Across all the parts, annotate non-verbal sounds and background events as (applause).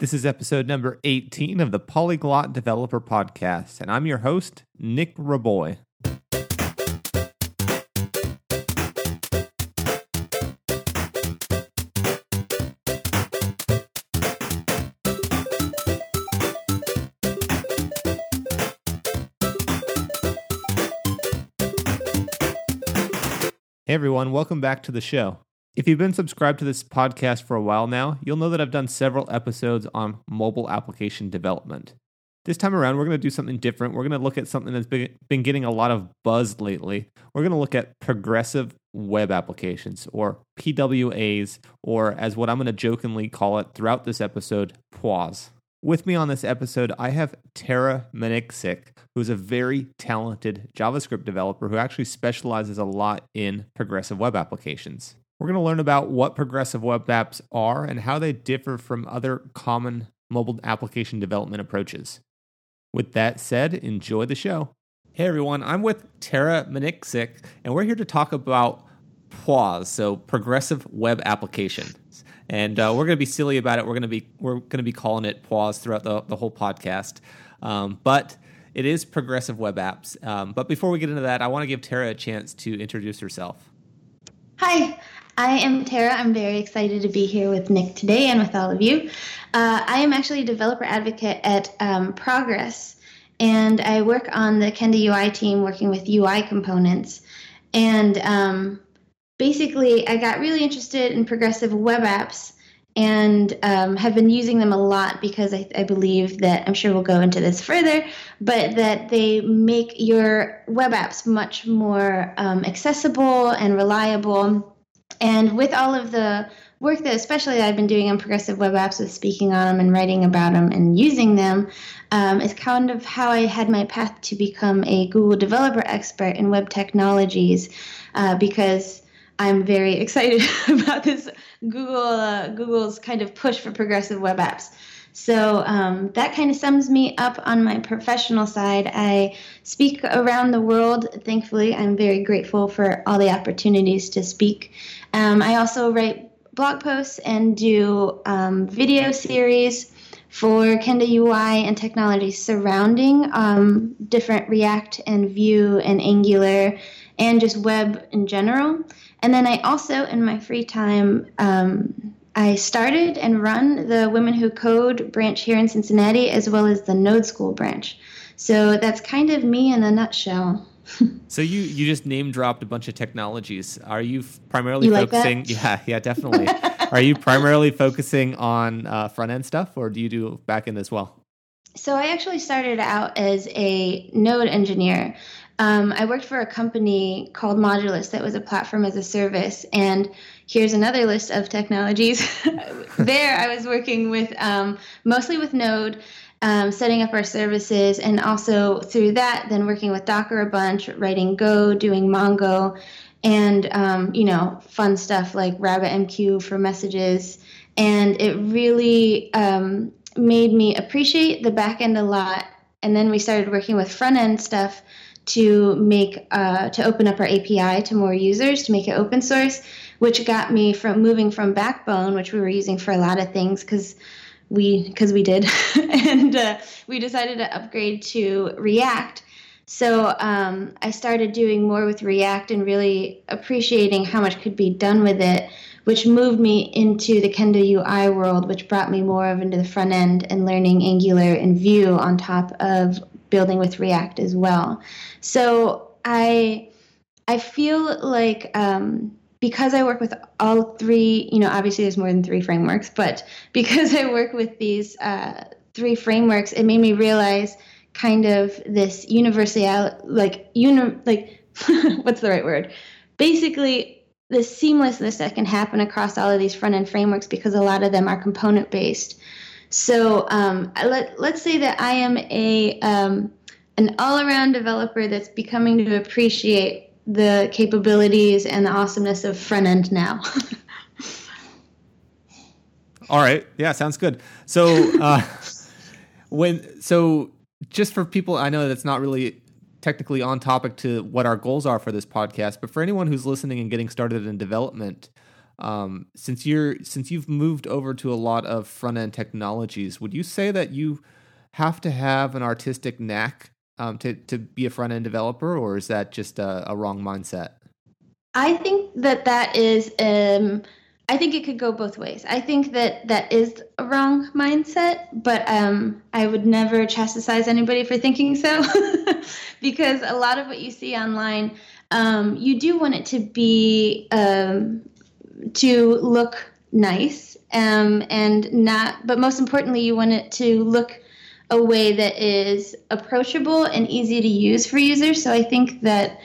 This is episode number 18 of the Polyglot Developer Podcast, and I'm your host, Nic Raboy. Hey everyone, welcome back to the show. If you've been subscribed to this podcast for a while now, you'll know that I've done several episodes on mobile application development. This time around, we're going to do something different. We're going to look at something that's been getting a lot of buzz lately. We're going to look at progressive web applications, or PWAs, or as what I'm going to jokingly call it throughout this episode, PWAs. With me on this episode, I have Tara Manicsic, who's a very talented JavaScript developer who actually specializes a lot in progressive web applications. We're going to learn about what progressive web apps are and how they differ from other common mobile application development approaches. With that said, enjoy the show. Hey everyone, I'm with Tara Manicsic, and we're here to talk about PWAs, so progressive web application and uh, we're going to be silly about it. We're going to be we're going to be calling it pause throughout the, the whole podcast. Um, but it is progressive web apps. Um, but before we get into that, I want to give Tara a chance to introduce herself. Hi, I am Tara. I'm very excited to be here with Nick today and with all of you. Uh, I am actually a developer advocate at um, Progress, and I work on the Kendo UI team working with UI components. And um, basically, I got really interested in progressive web apps and um, have been using them a lot because I, I, believe that I'm sure we'll go into this further, but that they make your web apps much more um, accessible and reliable. And with all of the work that, especially I've been doing on progressive web apps, with speaking on them and writing about them and using them, um, is kind of how I had my path to become a Google developer expert in web technologies, uh, because I'm very excited (laughs) about this Google uh, Google's kind of push for progressive web apps. So um, that kind of sums me up on my professional side. I speak around the world. Thankfully, I'm very grateful for all the opportunities to speak. Um, I also write blog posts and do um, video series for Kendo UI and technology surrounding um, different React and Vue and Angular and just web in general. And then I also, in my free time, um, I started and run the Women Who Code branch here in Cincinnati, as well as the Node School branch. So that's kind of me in a nutshell. (laughs) so you you just name dropped a bunch of technologies. Are you primarily you focusing? Like (laughs) yeah, yeah, definitely. Are you primarily focusing on uh, front end stuff, or do you do back end as well? So I actually started out as a node engineer. Um, I worked for a company called Modulus that was a platform as a service. And here's another list of technologies. (laughs) there, I was working with um, mostly with Node, um, setting up our services, and also through that, then working with Docker a bunch, writing Go, doing Mongo, and um, you know, fun stuff like RabbitMQ for messages. And it really um, made me appreciate the back end a lot. And then we started working with front end stuff to make uh, to open up our API to more users to make it open source, which got me from moving from Backbone, which we were using for a lot of things, because we because we did, (laughs) and uh, we decided to upgrade to React. So um, I started doing more with React and really appreciating how much could be done with it, which moved me into the Kendo UI world, which brought me more of into the front end and learning Angular and Vue on top of building with React as well. So I I feel like um, because I work with all three, you know, obviously there's more than three frameworks, but (laughs) because I work with these uh, three frameworks, it made me realize kind of this universal, like uni, like (laughs) what's the right word? Basically, the seamlessness that can happen across all of these front end frameworks because a lot of them are component based. So um, let, let's say that I am a um, an all-around developer that's becoming to appreciate the capabilities and the awesomeness of front end now. (laughs) all right, yeah, sounds good. So uh, when so just for people, I know that's not really technically on topic to what our goals are for this podcast, but for anyone who's listening and getting started in development, Um, since you're since you've moved over to a lot of front end technologies, would you say that you have to have an artistic knack um, to to be a front end developer, or is that just a, a, wrong mindset? I think that that is. Um, I think it could go both ways. I think that that is a wrong mindset, but um, I would never chastise anybody for thinking so, (laughs) because a lot of what you see online, um, you do want it to be um, to look nice um, and not, but most importantly, you want it to look a way that is approachable and easy to use for users. So I think that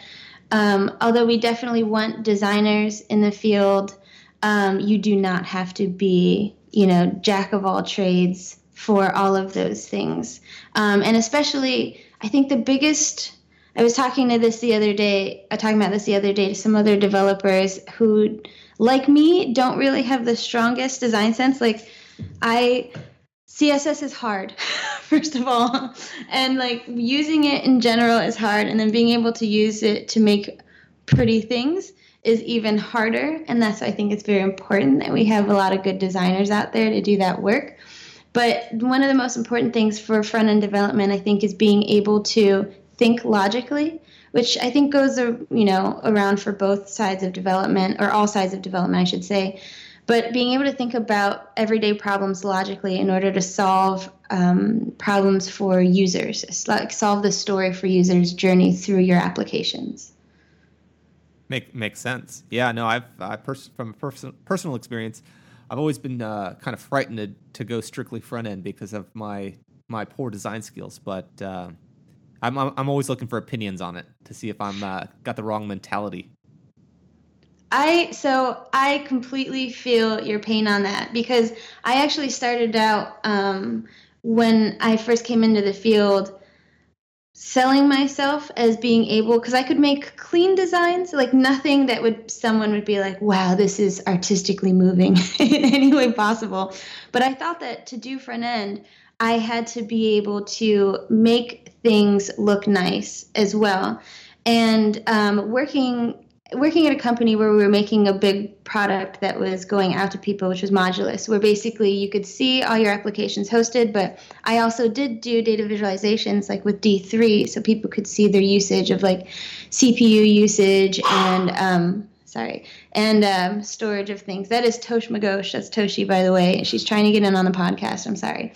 um, although we definitely want designers in the field, um, you do not have to be, you know, jack of all trades for all of those things. Um, and especially, I think the biggest. I was talking to this the other day. I uh, talking about this the other day to some other developers who, like me, don't really have the strongest design sense. Like, I CSS is hard, (laughs) first of all, and like using it in general is hard, and then being able to use it to make pretty things is even harder. And that's why I think it's very important that we have a lot of good designers out there to do that work. But one of the most important things for front end development, I think, is being able to think logically, which I think goes, you know, around for both sides of development or all sides of development, I should say but being able to think about everyday problems logically in order to solve um, problems for users, like solve the story for users' journey through your applications. Make makes sense. Yeah, no, I've I pers- from a pers- personal experience, I've always been uh, kind of frightened to go strictly front end because of my my poor design skills. But uh, I'm I'm always looking for opinions on it to see if I'm uh, got the wrong mentality. I so I completely feel your pain on that because I actually started out um, when I first came into the field selling myself as being able because I could make clean designs like nothing that would someone would be like wow this is artistically moving (laughs) in any way possible but I thought that to do front end I had to be able to make things look nice as well and um, working working at a company where we were making a big product that was going out to people, which was Modulus, where basically you could see all your applications hosted, but I also did do data visualizations like with D3, so people could see their usage of like CPU usage and um, sorry, and um, storage of things. That is Tosh Magosh. That's Toshi, by the way. She's trying to get in on the podcast. I'm sorry.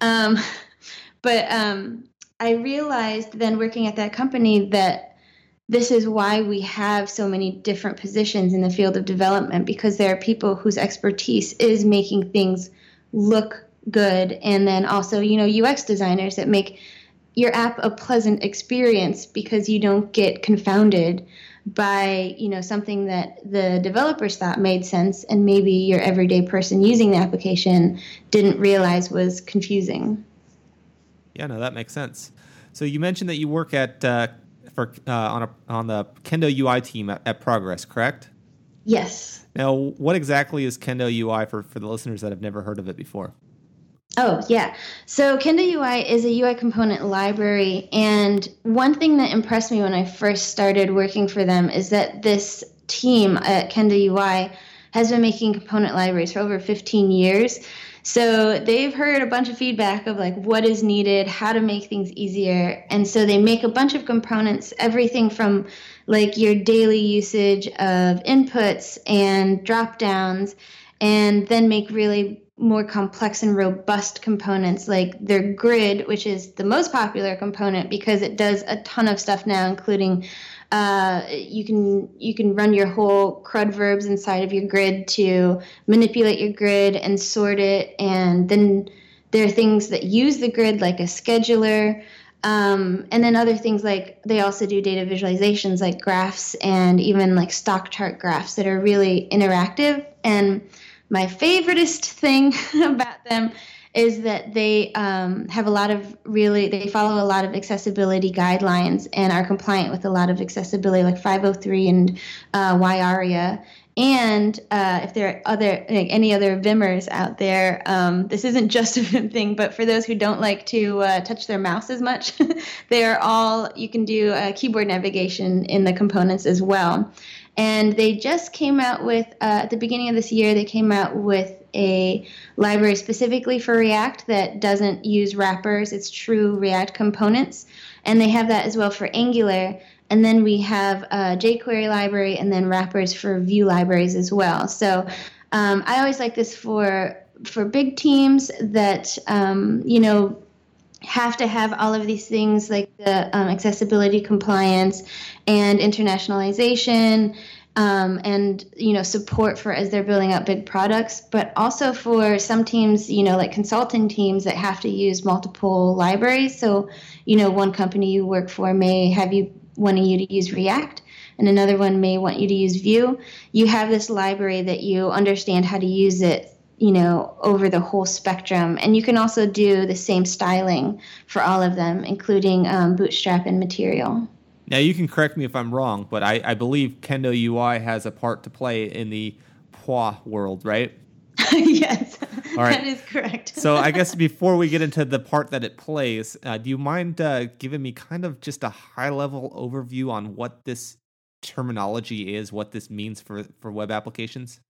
Um, (laughs) but um, I realized then working at that company that this is why we have so many different positions in the field of development because there are people whose expertise is making things look good and then also you know UX designers that make your app a pleasant experience because you don't get confounded by you know something that the developers thought made sense and maybe your everyday person using the application didn't realize was confusing yeah no that makes sense so you mentioned that you work at uh, for uh, on a, on the Kendo UI team at, at, Progress, correct? Yes. Now, what exactly is Kendo UI for for the listeners that have never heard of it before? Oh, yeah. So Kendo UI is a UI component library. And one thing that impressed me when I first started working for them is that this team at Kendo UI has been making component libraries for over 15 years. So they've heard a bunch of feedback of like what is needed, how to make things easier. And so they make a bunch of components, everything from like your daily usage of inputs and drop downs, and then make really more complex and robust components like their grid, which is the most popular component because it does a ton of stuff now, including uh, you can you can run your whole CRUD verbs inside of your grid to manipulate your grid and sort it, and then there are things that use the grid like a scheduler. Um, and then other things like they also do data visualizations like graphs and even like stock chart graphs that are really interactive. And my favoriteest thing (laughs) about them is that they um, have a lot of really they follow a lot of accessibility guidelines and are compliant with a lot of accessibility like 503 and uh, ARIA. And uh, if there are other like any other Vimmers out there, um, this isn't (laughs) just a Vim thing, but for those who don't like to uh, touch their mouse as much, (laughs) they are all you can do keyboard navigation in the components as well. And they just came out with, uh, at the beginning of this year, they came out with a library specifically for React that doesn't use wrappers, it's true React components. And they have that as well for Angular. And then we have a jQuery library and then wrappers for Vue libraries as well. So um, I always like this for for big teams that um, you know have to have all of these things like the um, accessibility compliance and internationalization um, and you know support for as they're building up big products but also for some teams you know like consulting teams that have to use multiple libraries. So you know one company you work for may have you wanting you to use react and another one may want you to use vue. You have this library that you understand how to use it you know over the whole spectrum. And you can also do the same styling for all of them including um, bootstrap and material now you can correct me if I'm wrong, but I, I believe Kendo UI has a part to play in the Pwa world, right? (laughs) yes, All right. that is correct. so I guess (laughs) before we get into the part that it plays, uh, do you mind uh, giving me kind of just a high level overview on what this terminology is, what this means for, for web applications?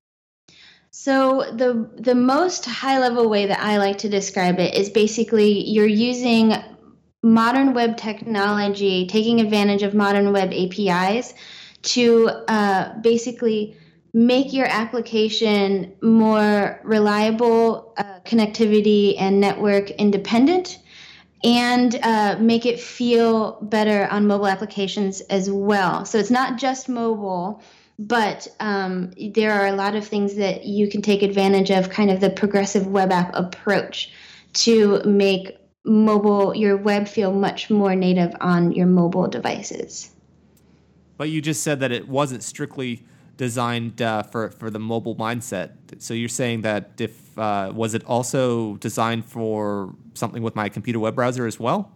So the the most high level way that I like to describe it is basically you're using modern web technology, taking advantage of modern web APIs to uh, basically make your application more reliable, uh, connectivity and network independent, and uh, make it feel better on mobile applications as well. So it's not just mobile. But um, there are a lot of things that you can take advantage of, kind of the progressive web app approach to make mobile your web feel much more native on your mobile devices. But you just said that it wasn't strictly designed uh, for for the mobile mindset. So you're saying that if uh, was it also designed for something with my computer web browser as well?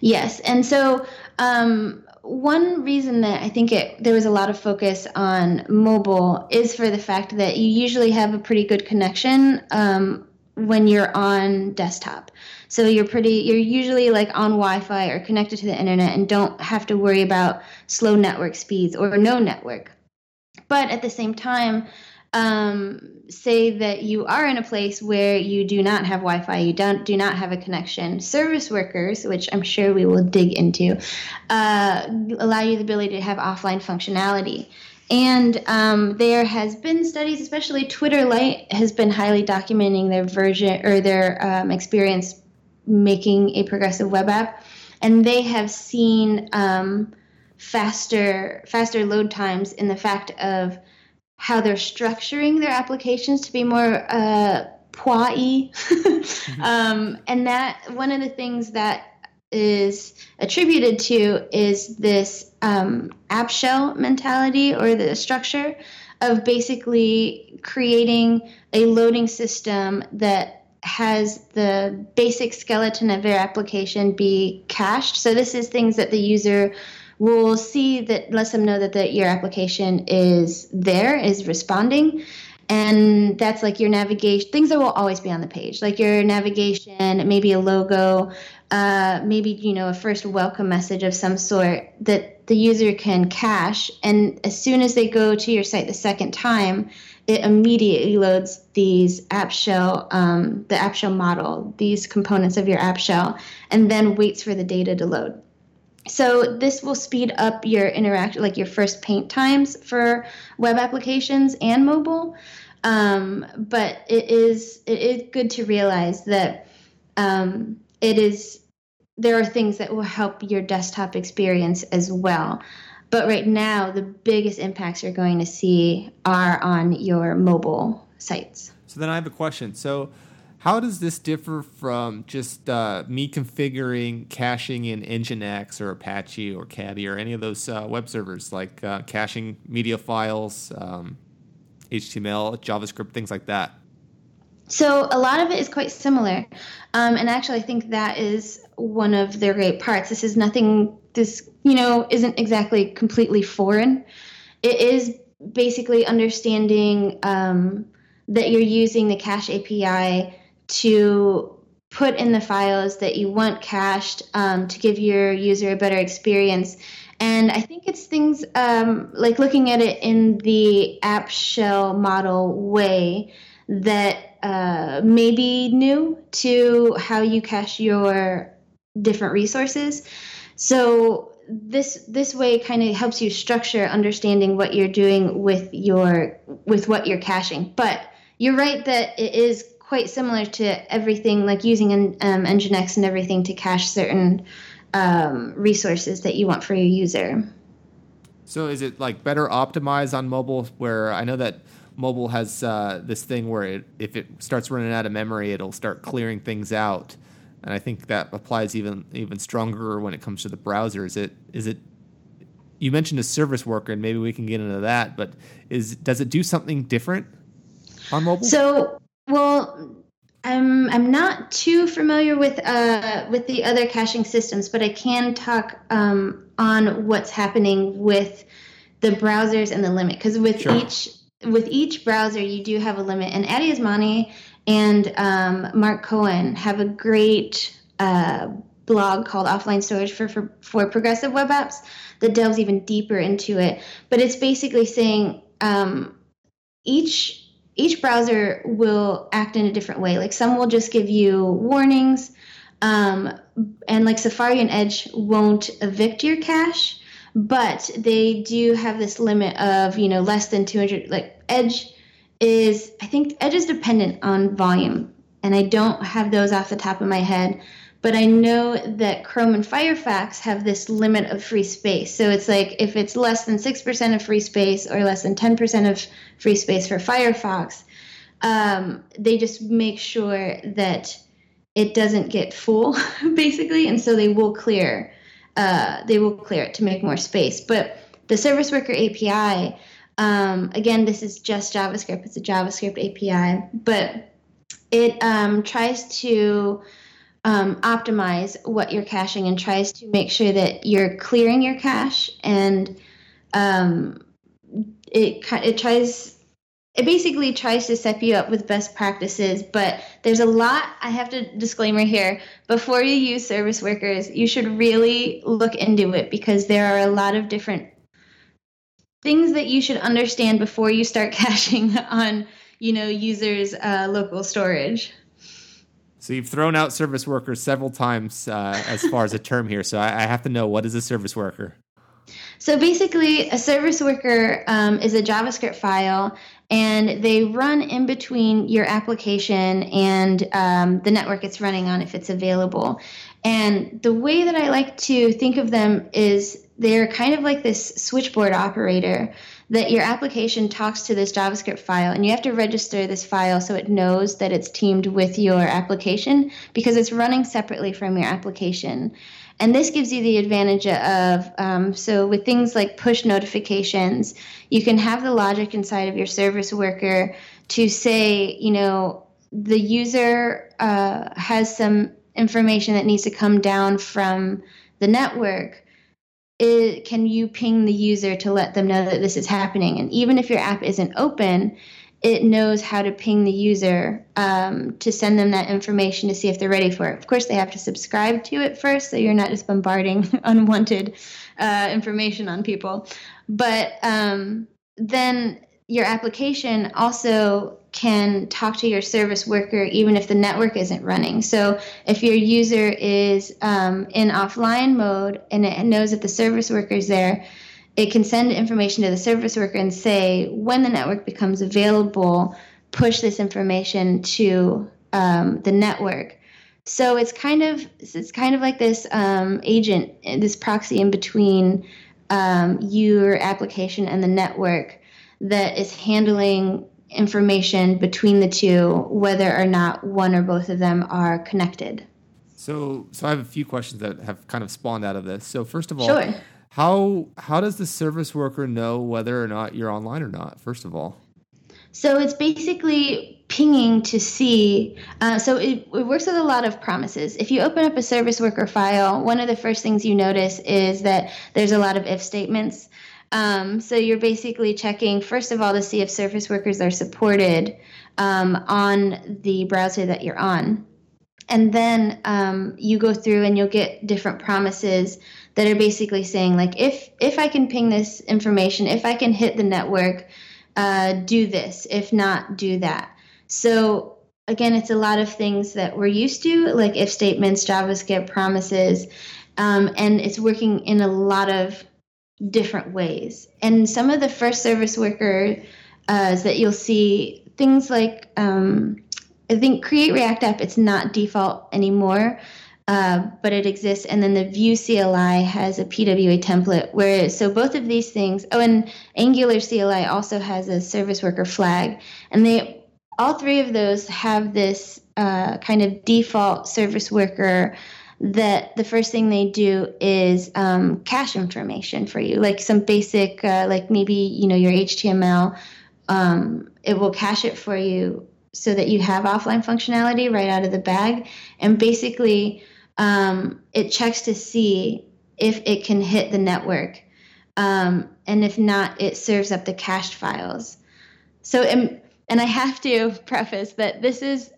Yes, and so um, one reason that I think it there was a lot of focus on mobile is for the fact that you usually have a pretty good connection um, when you're on desktop. So you're pretty you're usually like on Wi-Fi or connected to the internet and don't have to worry about slow network speeds or no network. But at the same time, um, say that you are in a place where you do not have Wi-Fi, you don't do not have a connection. Service workers, which I'm sure we will dig into, uh, allow you the ability to have offline functionality. And um, there has been studies, especially Twitter Lite has been highly documenting their version or their um, experience making a progressive web app, and they have seen um, faster faster load times in the fact of how they're structuring their applications to be more uh, mm-hmm. (laughs) um, and that one of the things that is attributed to is this um, app shell mentality or the structure of basically creating a loading system that has the basic skeleton of your application be cached. So this is things that the user will see that lets them know that the, your application is there, is responding. And that's like your navigation, things that will always be on the page, like your navigation, maybe a logo, uh, maybe you know a first welcome message of some sort that the user can cache. And as soon as they go to your site the second time, it immediately loads these app shell, um, the app shell model, these components of your app shell, and then waits for the data to load. So this will speed up your interact, like your first paint times for web applications and mobile. Um, but it is it is good to realize that um, it is there are things that will help your desktop experience as well. But right now, the biggest impacts you're going to see are on your mobile sites. So then I have a question. So, how does this differ from just uh, me configuring caching in Nginx or Apache or Caddy or any of those uh, web servers, like uh, caching media files, um, HTML, JavaScript, things like that? So a lot of it is quite similar, um, and actually, I think that is one of their great parts. This is nothing. This you know isn't exactly completely foreign. It is basically understanding um, that you're using the cache API to put in the files that you want cached um, to give your user a better experience And I think it's things um, like looking at it in the app shell model way that uh, may be new to how you cache your different resources. So this this way kind of helps you structure understanding what you're doing with your with what you're caching. But you're right that it is quite similar to everything like using an, um, Nginx and everything to cache certain um, resources that you want for your user. So is it like better optimized on mobile? Where I know that mobile has uh, this thing where it, if it starts running out of memory, it'll start clearing things out, and I think that applies even even stronger when it comes to the browser. Is it is it? You mentioned a service worker, and maybe we can get into that. But is does it do something different on mobile? So well, I'm I'm not too familiar with uh, with the other caching systems, but I can talk um, on what's happening with the browsers and the limit because with sure. each with each browser you do have a limit. And Addy Osmani and um, Marc Cohen have a great uh, blog called Offline Storage for, for for progressive web apps that delves even deeper into it. But it's basically saying um, each each browser will act in a different way. Like some will just give you warnings, um, and like Safari and Edge won't evict your cache, but they do have this limit of you know less than 200. Like Edge is, I think Edge is dependent on volume, and I don't have those off the top of my head. But I know that Chrome and Firefox have this limit of free space. So it's like if it's less than 6% of free space or less than 10% of free space for Firefox, um, they just make sure that it doesn't get full, (laughs) basically. And so they will clear. Uh, they will clear it to make more space. But the Service Worker API, um, again, this is just JavaScript. It's a JavaScript API, but it um, tries to um, optimize what you're caching and tries to make sure that you're clearing your cache and um, it it tries it basically tries to set you up with best practices but there's a lot i have to disclaimer here before you use service workers you should really look into it because there are a lot of different things that you should understand before you start (laughs) caching on you know users uh, local storage so you've thrown out service workers several times uh, as far as a term here. So I, I, have to know what is a service worker. So basically, a service worker um, is a JavaScript file, and they run in between your application and um, the network it's running on if it's available. And the way that I like to think of them is they're kind of like this switchboard operator that your application talks to this JavaScript file, and you have to register this file so it knows that it's teamed with your application because it's running separately from your application. And this gives you the advantage of um, so with things like push notifications, you can have the logic inside of your service worker to say, you know, the user uh, has some information that needs to come down from the network can you ping the user to let them know that this is happening? And even if your app isn't open, it knows how to ping the user um, to send them that information to see if they're ready for it. Of course, they have to subscribe to it first, so you're not just bombarding (laughs) unwanted uh, information on people. But um, then your application also can talk to your service worker even if the network isn't running. So if your user is um, in offline mode and it knows that the service worker is there, it can send information to the service worker and say when the network becomes available, push this information to um, the network. So it's kind of it's kind of like this um, agent, this proxy in between um, your application and the network that is handling information between the two, whether or not one or both of them are connected. So, so I have a few questions that have kind of spawned out of this. So, first of all, sure. how how does the service worker know whether or not you're online or not? First of all, so it's basically pinging to see. Uh, so it, it works with a lot of promises. If you open up a service worker file, one of the first things you notice is that there's a lot of if statements. Um, so you're basically checking, first of all, to see if service workers are supported um, on the browser that you're on. and then um, you go through and you'll get different promises that are basically saying like if if I can ping this information, if I can hit the network, uh, do this. If not, do that. So again, it's a lot of things that we're used to, like if statements, JavaScript promises, um, and it's working in a lot of different ways. And some of the first service workers uh, that you'll see things like um, I think Create React App. It's not default anymore. Uh, but it exists. And then the Vue CLI has a PWA template where, so both of these things, oh, and Angular CLI also has a service worker flag. And they all three of those have this uh, kind of default service worker that the first thing they do is um, cache information for you, like some basic, uh, like maybe you know your HTML. Um, it will cache it for you so that you have offline functionality right out of the bag, and basically um, it checks to see if it can hit the network, um, and if not, it serves up the cached files. So and I have to (laughs) preface that this is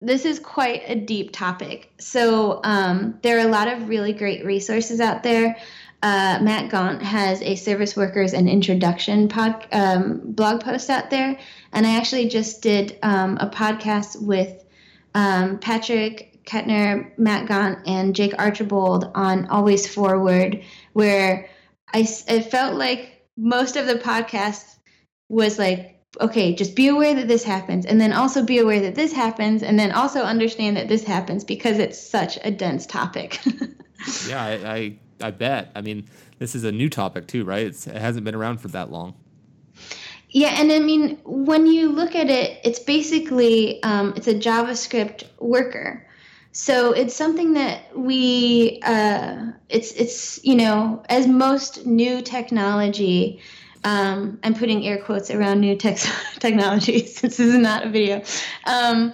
this is quite a deep topic. So um, there are a lot of really great resources out there. Uh, Matt Gaunt has a service workers and introduction pod, um, blog post out there, and I actually just did um, a podcast with um, Patrick Kettner, Matt Gaunt, and Jake Archibald on Always Forward, where I, I felt like most of the podcast was like okay, just be aware that this happens, and then also be aware that this happens, and then also understand that this happens because it's such a dense topic. (laughs) yeah, I, I, I bet. I mean, this is a new topic too, right? It's, it hasn't been around for that long. Yeah, and I mean, when you look at it, it's basically um, it's a JavaScript worker. So it's something that we uh, it's it's you know as most new technology um, I'm putting air quotes around new tech (laughs) technologies (laughs) since this is not a video. Um,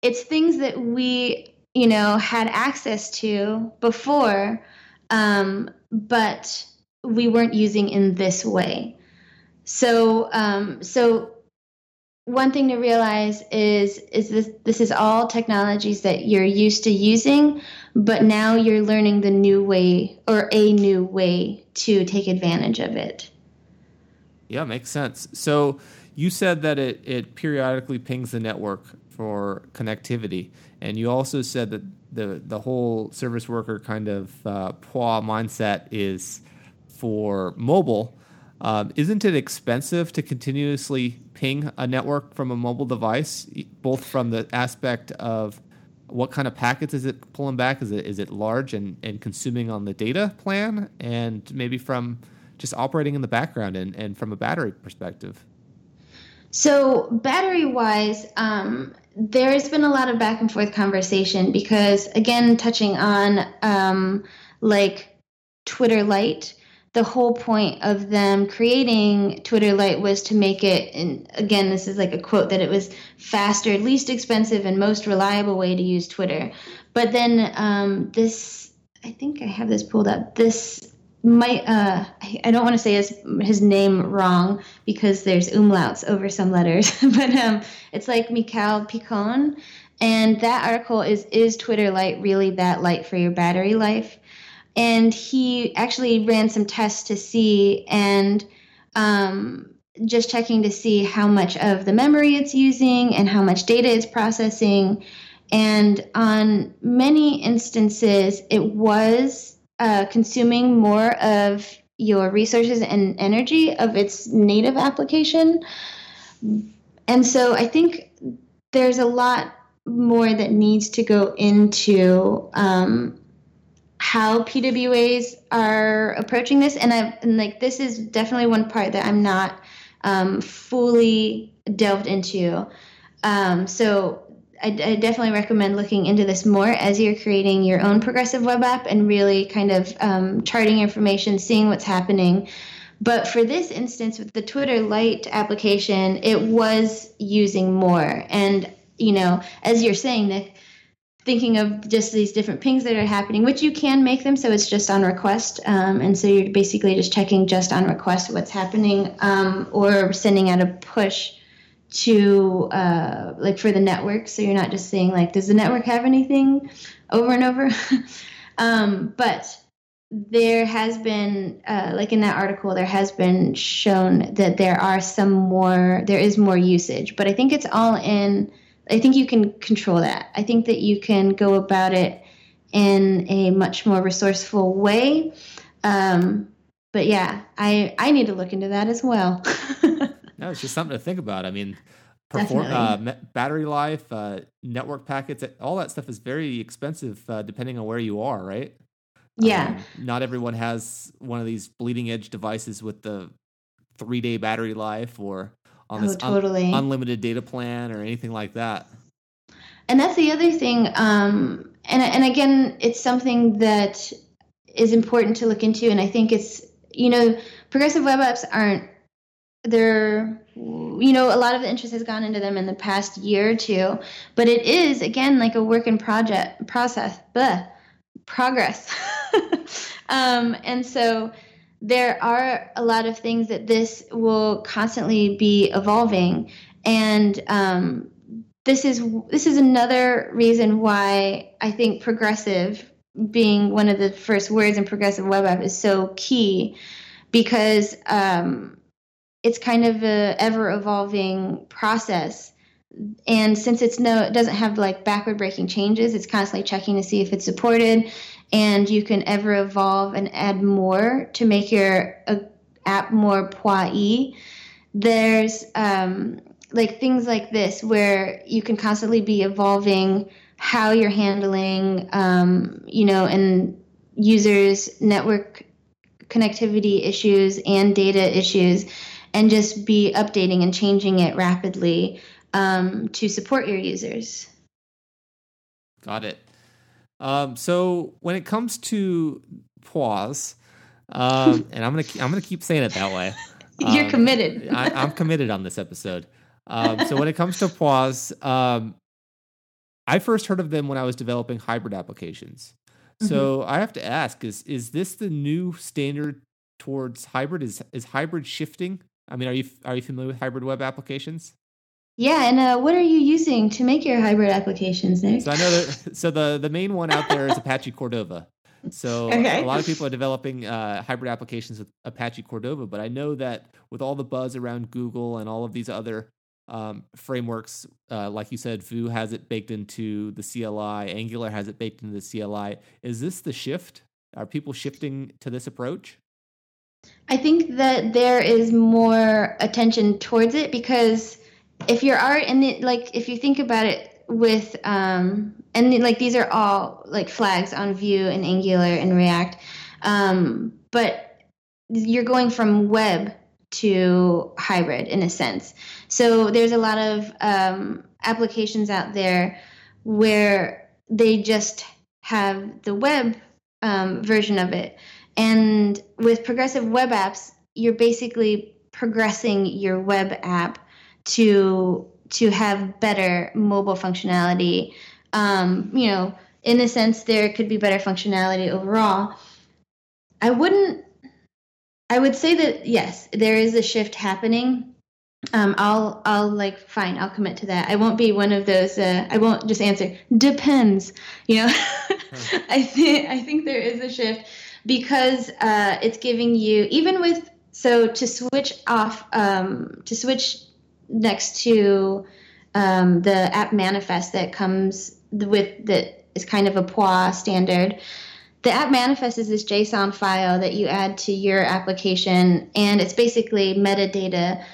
it's things that we, you know, had access to before, um, but we weren't using in this way. So, um, so one thing to realize is is this this is all technologies that you're used to using, but now you're learning the new way or a new way to take advantage of it. Yeah, makes sense. So you said that it, it periodically pings the network for connectivity, and you also said that the the whole service worker kind of uh, mindset is for mobile. Um, isn't it expensive to continuously ping a network from a mobile device, both from the aspect of what kind of packets is it pulling back? Is it is it large and, and consuming on the data plan, and maybe from just operating in the background and, and from a battery perspective? So, battery wise, um, there's been a lot of back and forth conversation because, again, touching on um, like Twitter Lite, the whole point of them creating Twitter Lite was to make it, and again, this is like a quote that it was faster, least expensive, and most reliable way to use Twitter. But then um, this, I think I have this pulled up. This might uh, I don't want to say his his name wrong because there's umlauts over some letters, (laughs) but um, it's like Mikhail Picon, and that article is is Twitter Lite really that light for your battery life? And he actually ran some tests to see and um, just checking to see how much of the memory it's using and how much data it's processing. And on many instances, it was uh, consuming more of your resources and energy of its native application. And so I think there's a lot more that needs to go into um, how PWAs are approaching this. And I and like this is definitely one part that I'm not um, fully delved into. Um, so I, definitely recommend looking into this more as you're creating your own progressive web app and really kind of um, charting information, seeing what's happening. But for this instance, with the Twitter Lite application, it was using more. And, you know, as you're saying, Nic, thinking of just these different pings that are happening, which you can make them so it's just on request. Um, and so you're basically just checking just on request what's happening um, or sending out a push to uh, like for the network. So you're not just saying like, does the network have anything over and over? (laughs) um, but there has been uh, like in that article there has been shown that there are some more there is more usage but i think it's all in i think you can control that i think that you can go about it in a much more resourceful way um, but yeah i i need to look into that as well (laughs) no it's just something to think about i mean perform uh, battery life uh, network packets all that stuff is very expensive uh, depending on where you are right yeah. Um, not everyone has one of these bleeding edge devices with the three day battery life or on oh, this totally. un- unlimited data plan or anything like that. And that's the other thing. Um, and, and again, it's something that is important to look into. And I think it's, you know, progressive web apps aren't, they're, you know, a lot of the interest has gone into them in the past year or two, but it is, again, like a work in project process. Blah progress. (laughs) um, and so there are a lot of things that this will constantly be evolving. And um, this is this is another reason why I think progressive being one of the first words in progressive web app is so key because um, it's kind of a ever evolving process. And since it's no it doesn't have like backward breaking changes it's constantly checking to see if it's supported and you can ever evolve and add more to make your uh, app more poi there's um, like things like this where you can constantly be evolving how you're handling um, you know and users network connectivity issues and data issues and just be updating and changing it rapidly um, to support your users. Got it. Um, so when it comes to pause, um, (laughs) and I'm gonna I'm gonna keep saying it that way. You're um, committed. I, am committed on this episode. Um, so when it comes to pause, um, I first heard of them when I was developing hybrid applications. So mm-hmm. I have to ask: is is this the new standard towards hybrid? Is is hybrid shifting? I mean, are you are you familiar with hybrid web applications? Yeah, and uh, what are you using to make your hybrid applications, Nick? So I know that. (laughs) So the the main one out there is Apache Cordova. So (laughs) okay. a lot of people are developing uh, hybrid applications with Apache Cordova, but I know that with all the buzz around Google and all of these other um, frameworks, uh, like you said, Vue has it baked into the CLI, Angular has it baked into the CLI. Is this the shift? Are people shifting to this approach? I think that there is more attention towards it because if your art and it, like if you think about it with um and like these are all like flags on Vue and Angular and React, um, but you're going from web to hybrid in a sense. So there's a lot of um, applications out there where they just have the web um, version of it. And with progressive web apps, you're basically progressing your web app to to have better mobile functionality. Um, you know, in a sense, there could be better functionality overall. I wouldn't. I would say that yes, there is a shift happening. Um, I'll I'll like fine. I'll commit to that. I won't be one of those. Uh, I won't just answer depends. You know, (laughs) I think I think there is a shift because uh, it's giving you even with so to switch off um, to switch next to um, the app manifest that comes with that is kind of a PWA standard. The app manifest is this JSON file that you add to your application, and it's basically metadata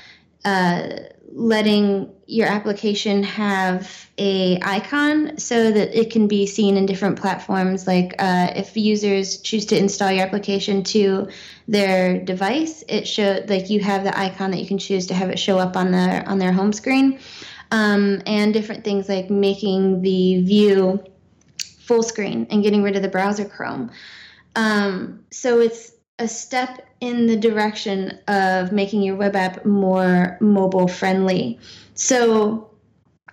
uh, letting your application have a icon so that it can be seen in different platforms. Like uh, if users choose to install your application to their device it show like you have the icon that you can choose to have it show up on their on their home screen. Um, and different things like making the view full screen and getting rid of the browser chrome. Um, so it's a step in the direction of making your web app more mobile friendly. So,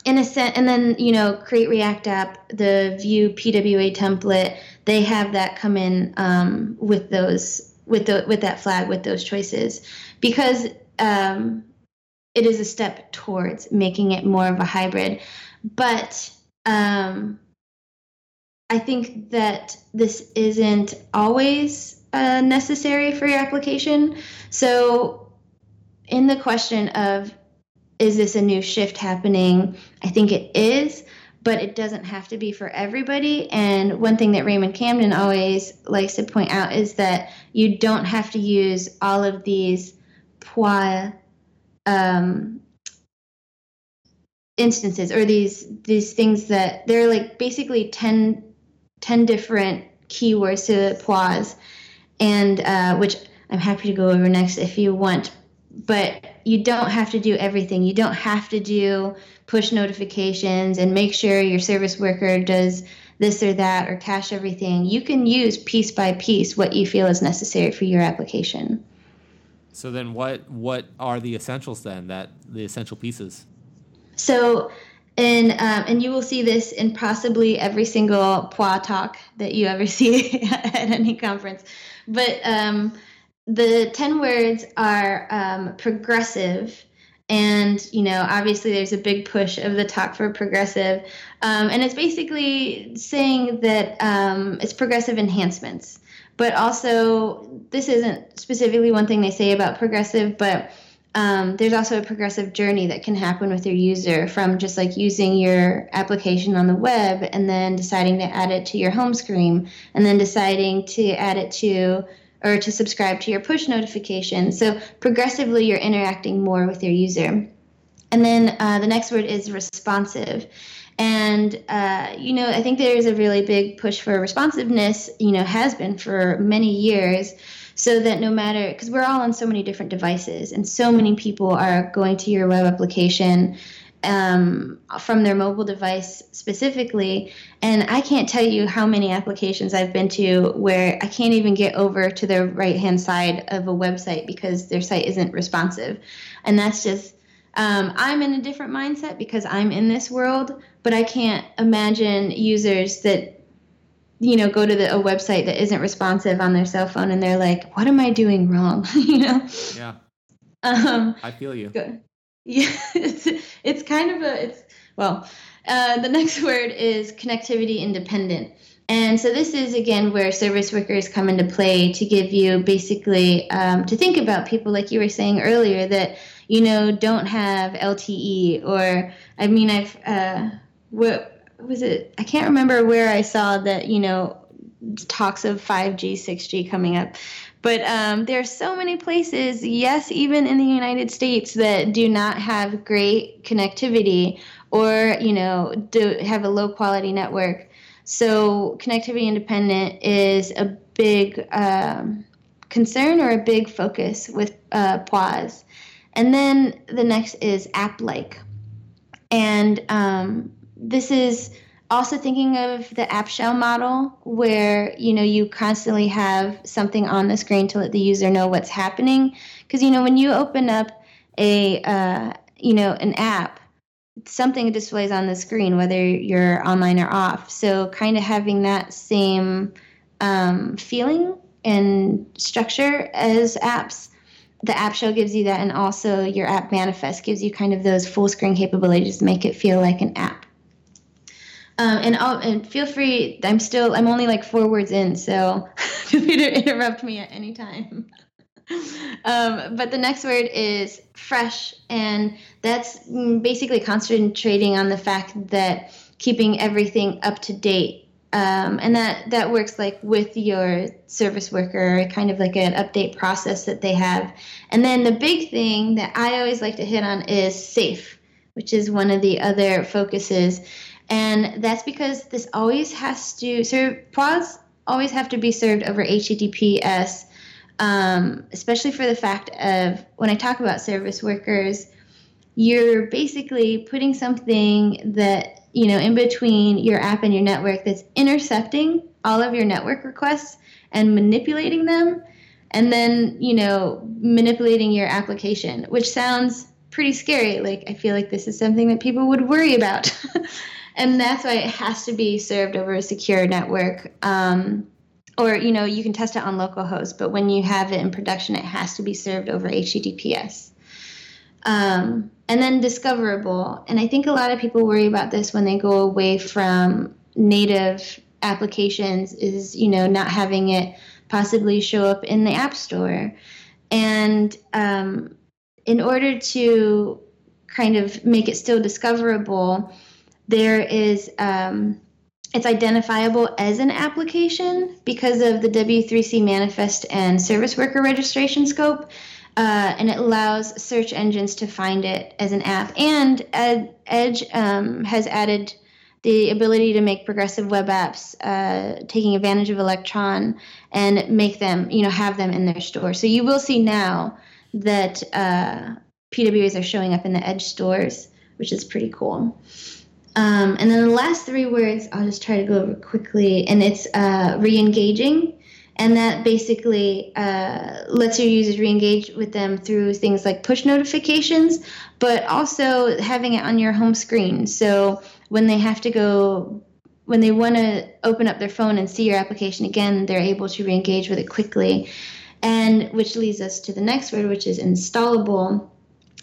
in a sense, and then you know, create React app, the Vue PWA template, they have that come in um, with those with the with that flag with those choices because um, it is a step towards making it more of a hybrid. But um, I think that this isn't always uh, necessary for your application. So, in the question of is this a new shift happening? I think it is, but it doesn't have to be for everybody. And one thing that Raymond Camden always likes to point out is that you don't have to use all of these PWA um, instances or these these things that they're like basically 10, 10 different keywords to PWAs, and uh, which I'm happy to go over next if you want. But you don't have to do everything. You don't have to do push notifications and make sure your service worker does this or that or cache everything. You can use piece by piece what you feel is necessary for your application. So then, what what are the essentials then? That the essential pieces. So, and um, and you will see this in possibly every single PWA talk that you ever (laughs) see at any conference. But um, the ten words are um, progressive, and you know obviously there's a big push of the talk for progressive, um, and it's basically saying that um, it's progressive enhancements. But also this isn't specifically one thing they say about progressive but um, there's also a progressive journey that can happen with your user from just like using your application on the web and then deciding to add it to your home screen and then deciding to add it to or to subscribe to your push notification. So progressively you're interacting more with your user. And then uh, the next word is responsive. And, uh, you know, I think there's a really big push for responsiveness, you know, has been for many years. So that no matter, because we're all on so many different devices, and so many people are going to your web application um, from their mobile device specifically. And I can't tell you how many applications I've been to where I can't even get over to the right hand side of a website because their site isn't responsive. And that's just um, I'm in a different mindset because I'm in this world, but I can't imagine users that you know go to the, a website that isn't responsive on their cell phone and they're like, "What am I doing wrong?" (laughs) you know? Yeah. Um, I feel you. Good. Yeah, (laughs) it's it's kind of a it's well. Uh, the next (laughs) word is connectivity independent. And so this is again where service workers come into play to give you basically um, to think about people like you were saying earlier that you know don't have LTE or I mean I've uh, what was it? I can't remember where I saw that you know talks of 5G, 6G coming up. But um, there are so many places, yes, even in the United States, that do not have great connectivity or, you know, do have a low quality network. So connectivity independent is a big um, concern or a big focus with uh. And then the next is app like. And um, this is also thinking of the app shell model where you know you constantly have something on the screen to let the user know what's happening. Because you know when you open up a uh, you know an app something displays on the screen whether you're online or off. So kind of having that same um, feeling and structure as apps the app shell gives you that and also your app manifest gives you kind of those full screen capabilities to make it feel like an app um, and I'll, and feel free i'm still i'm only like four words in so (laughs) feel free to interrupt me at any time (laughs) um, but the next word is fresh, and that's basically concentrating on the fact that keeping everything up to date. Um, and that, that works like with your service worker, kind of like an update process that they have. And then the big thing that I always like to hit on is safe, which is one of the other focuses. And that's because this always has to serve, PWAs always have to be served over HTTPS um, especially for the fact of when I talk about service workers, you're basically putting something that you know in between your app and your network that's intercepting all of your network requests and manipulating them and then you know manipulating your application which sounds pretty scary. Like i feel like this is something that people would worry about (laughs) and that's why it has to be served over a secure network um, or you know you can test it on localhost but when you have it in production it has to be served over https Um, and then discoverable. And I think a lot of people worry about this when they go away from native applications is, you know, not having it possibly show up in the App Store. And um, in order to kind of make it still discoverable, there is um, it's identifiable as an application because of the W3C manifest and service worker registration scope. Uh, and it allows search engines to find it as an app. And Ed, Edge um, has added the ability to make progressive web apps, uh, taking advantage of Electron and make them, you know, have them in their store. So you will see now that uh, PWAs are showing up in the Edge stores, which is pretty cool. Um, and then the last three words, I'll just try to go over quickly, and it's uh, re-engaging, and that basically uh, lets your users re-engage with them through things like push notifications, but also having it on your home screen. So when they have to go, when they want to open up their phone and see your application again, they're able to re-engage with it quickly, and which leads us to the next word, which is installable.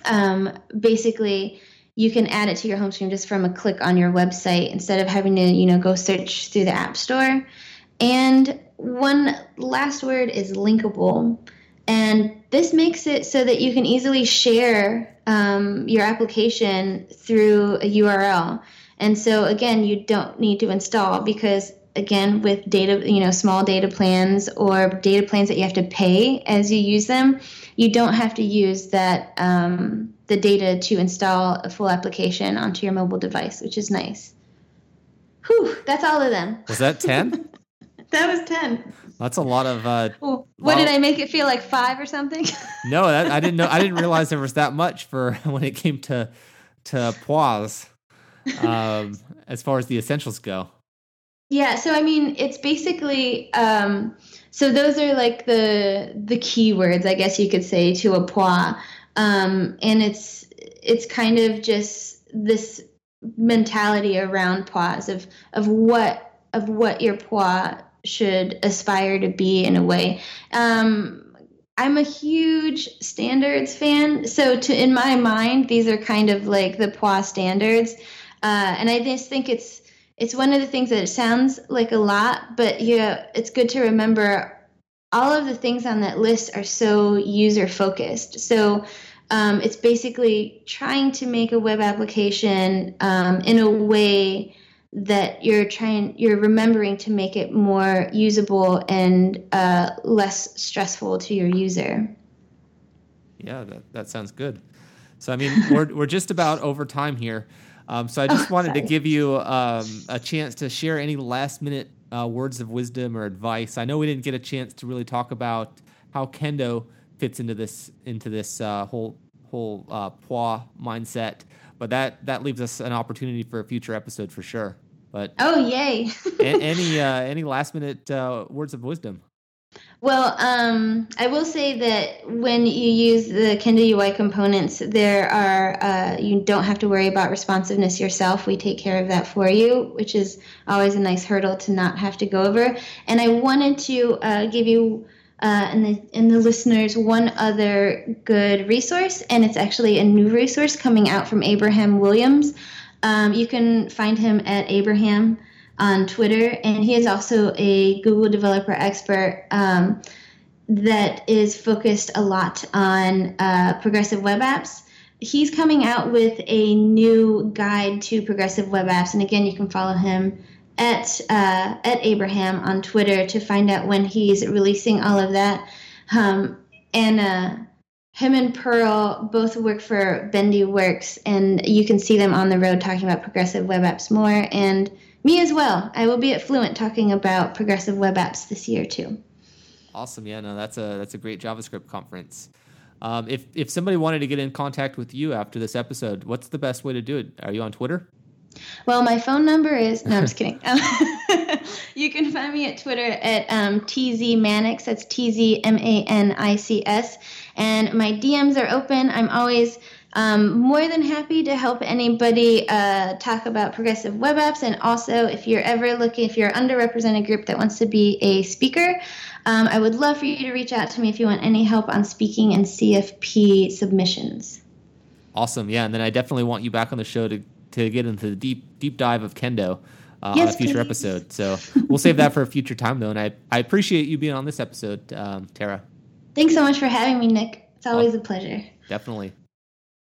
Um, basically you can add it to your home screen just from a click on your website instead of having to, you know, go search through the App Store. And one last word is linkable. And this makes it so that you can easily share um, your application through a URL. And so, again, you don't need to install because, again, with data, you know, small data plans or data plans that you have to pay as you use them, you don't have to use that um, the data to install a full application onto your mobile device, which is nice. Whew, that's all of them. Was that 10? (laughs) that was 10. That's a lot of. Uh, what well, did I make it feel like five or something? (laughs) no, that, I didn't know. I didn't realize there was that much for (laughs) when it came to to PWAs, um, as far as the essentials go. Yeah, so I mean, it's basically um, so those are like the the keywords, I guess you could say, to a PWA um, and it's it's kind of just this mentality around PWAs of of what of what your PWA should aspire to be in a way. Um, I'm a huge standards fan, so to in my mind, these are kind of like the PWA standards, uh, and I just think it's it's one of the things that it sounds like a lot, but yeah, it's good to remember all of the things on that list are so user focused. So um, it's basically trying to make a web application um, in a way that you're trying you're remembering to make it more usable and uh, less stressful to your user yeah that, that sounds good so i mean we're, we're just about over time here um, so i just (laughs) oh, wanted sorry. to give you um, a chance to share any last minute uh, words of wisdom or advice. I know we didn't get a chance to really talk about how kendo fits into this into this uh, whole whole uh, PWA mindset, but that that leaves us an opportunity for a future episode for sure. But oh yay! (laughs) any uh, any last minute uh, words of wisdom? Well, um, I will say that when you use the Kendo UI components, there are uh, you don't have to worry about responsiveness yourself. We take care of that for you, which is always a nice hurdle to not have to go over. And I wanted to uh, give you uh, and the and the listeners one other good resource, and it's actually a new resource coming out from Abraham Williams. Um, you can find him at Abraham on Twitter, and he is also a Google developer expert um, that is focused a lot on uh, progressive web apps. He's coming out with a new guide to progressive web apps, and again, you can follow him at uh, at Abraham on Twitter to find out when he's releasing all of that. Um, and uh, him and Pearl both work for Bendyworks, and you can see them on the road talking about progressive web apps more. And me as well. I will be at Fluent talking about progressive web apps this year too. Awesome. Yeah, no, that's a that's a great JavaScript conference. Um, if if somebody wanted to get in contact with you after this episode, what's the best way to do it? Are you on Twitter? Well, my phone number is no, I'm just kidding. (laughs) you can find me at Twitter at um, tzmanics. That's T Z M A N I C S, and my DMs are open. I'm always um, more than happy to help anybody uh, talk about progressive web apps. And also, if you're ever looking, if you're an underrepresented group that wants to be a speaker, um, I would love for you to reach out to me if you want any help on speaking and CFP submissions. Awesome. Yeah, and then I definitely want you back on the show to to get into the deep deep dive of kendo uh, Yes, on a future please. episode. So (laughs) we'll save that for a future time though. And I I appreciate you being on this episode, um, Tara. Thanks so much for having me, Nic. It's always a pleasure. Definitely.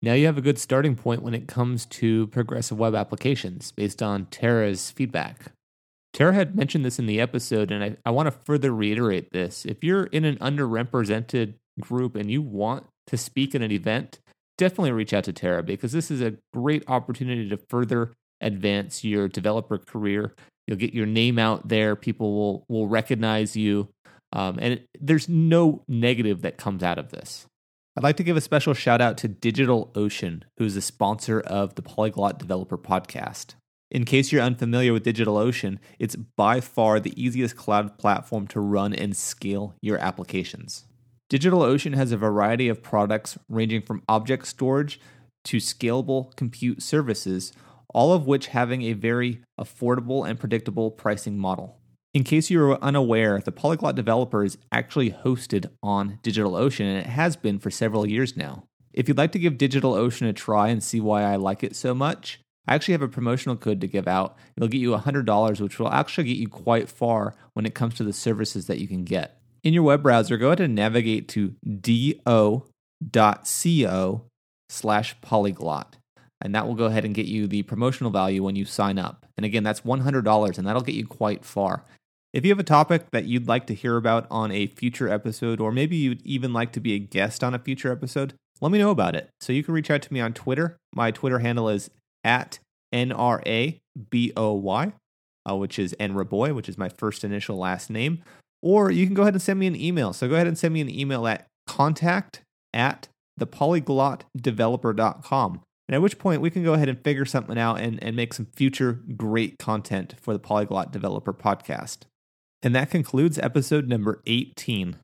Now you have a good starting point when it comes to progressive web applications based on Tara's feedback. Tara had mentioned this in the episode, and I, I want to further reiterate this. If you're in an underrepresented group and you want to speak at an event, definitely reach out to Tara because this is a great opportunity to further advance your developer career. You'll get your name out there, people will, will recognize you, um, and it, there's no negative that comes out of this. I'd like to give a special shout out to DigitalOcean, who's a sponsor of the Polyglot Developer Podcast. In case you're unfamiliar with DigitalOcean, it's by far the easiest cloud platform to run and scale your applications. DigitalOcean has a variety of products ranging from object storage to scalable compute services, all of which having a very affordable and predictable pricing model. In case you are unaware, the Polyglot developer is actually hosted on DigitalOcean and it has been for several years now. If you'd like to give DigitalOcean a try and see why I like it so much, I actually have a promotional code to give out. It'll get you $100, which will actually get you quite far when it comes to the services that you can get. In your web browser, go ahead and navigate to do.co slash polyglot and that will go ahead and get you the promotional value when you sign up. And again, that's $100 and that'll get you quite far. If you have a topic that you'd like to hear about on a future episode, or maybe you'd even like to be a guest on a future episode, let me know about it. So you can reach out to me on Twitter. My Twitter handle is at NRABOY, uh, which is NRABOY, which is my first initial last name. Or you can go ahead and send me an email. So go ahead and send me an email at contact at thepolyglotdeveloper.com. And at which point we can go ahead and figure something out and, and make some future great content for the Polyglot Developer Podcast. And that concludes episode number 18.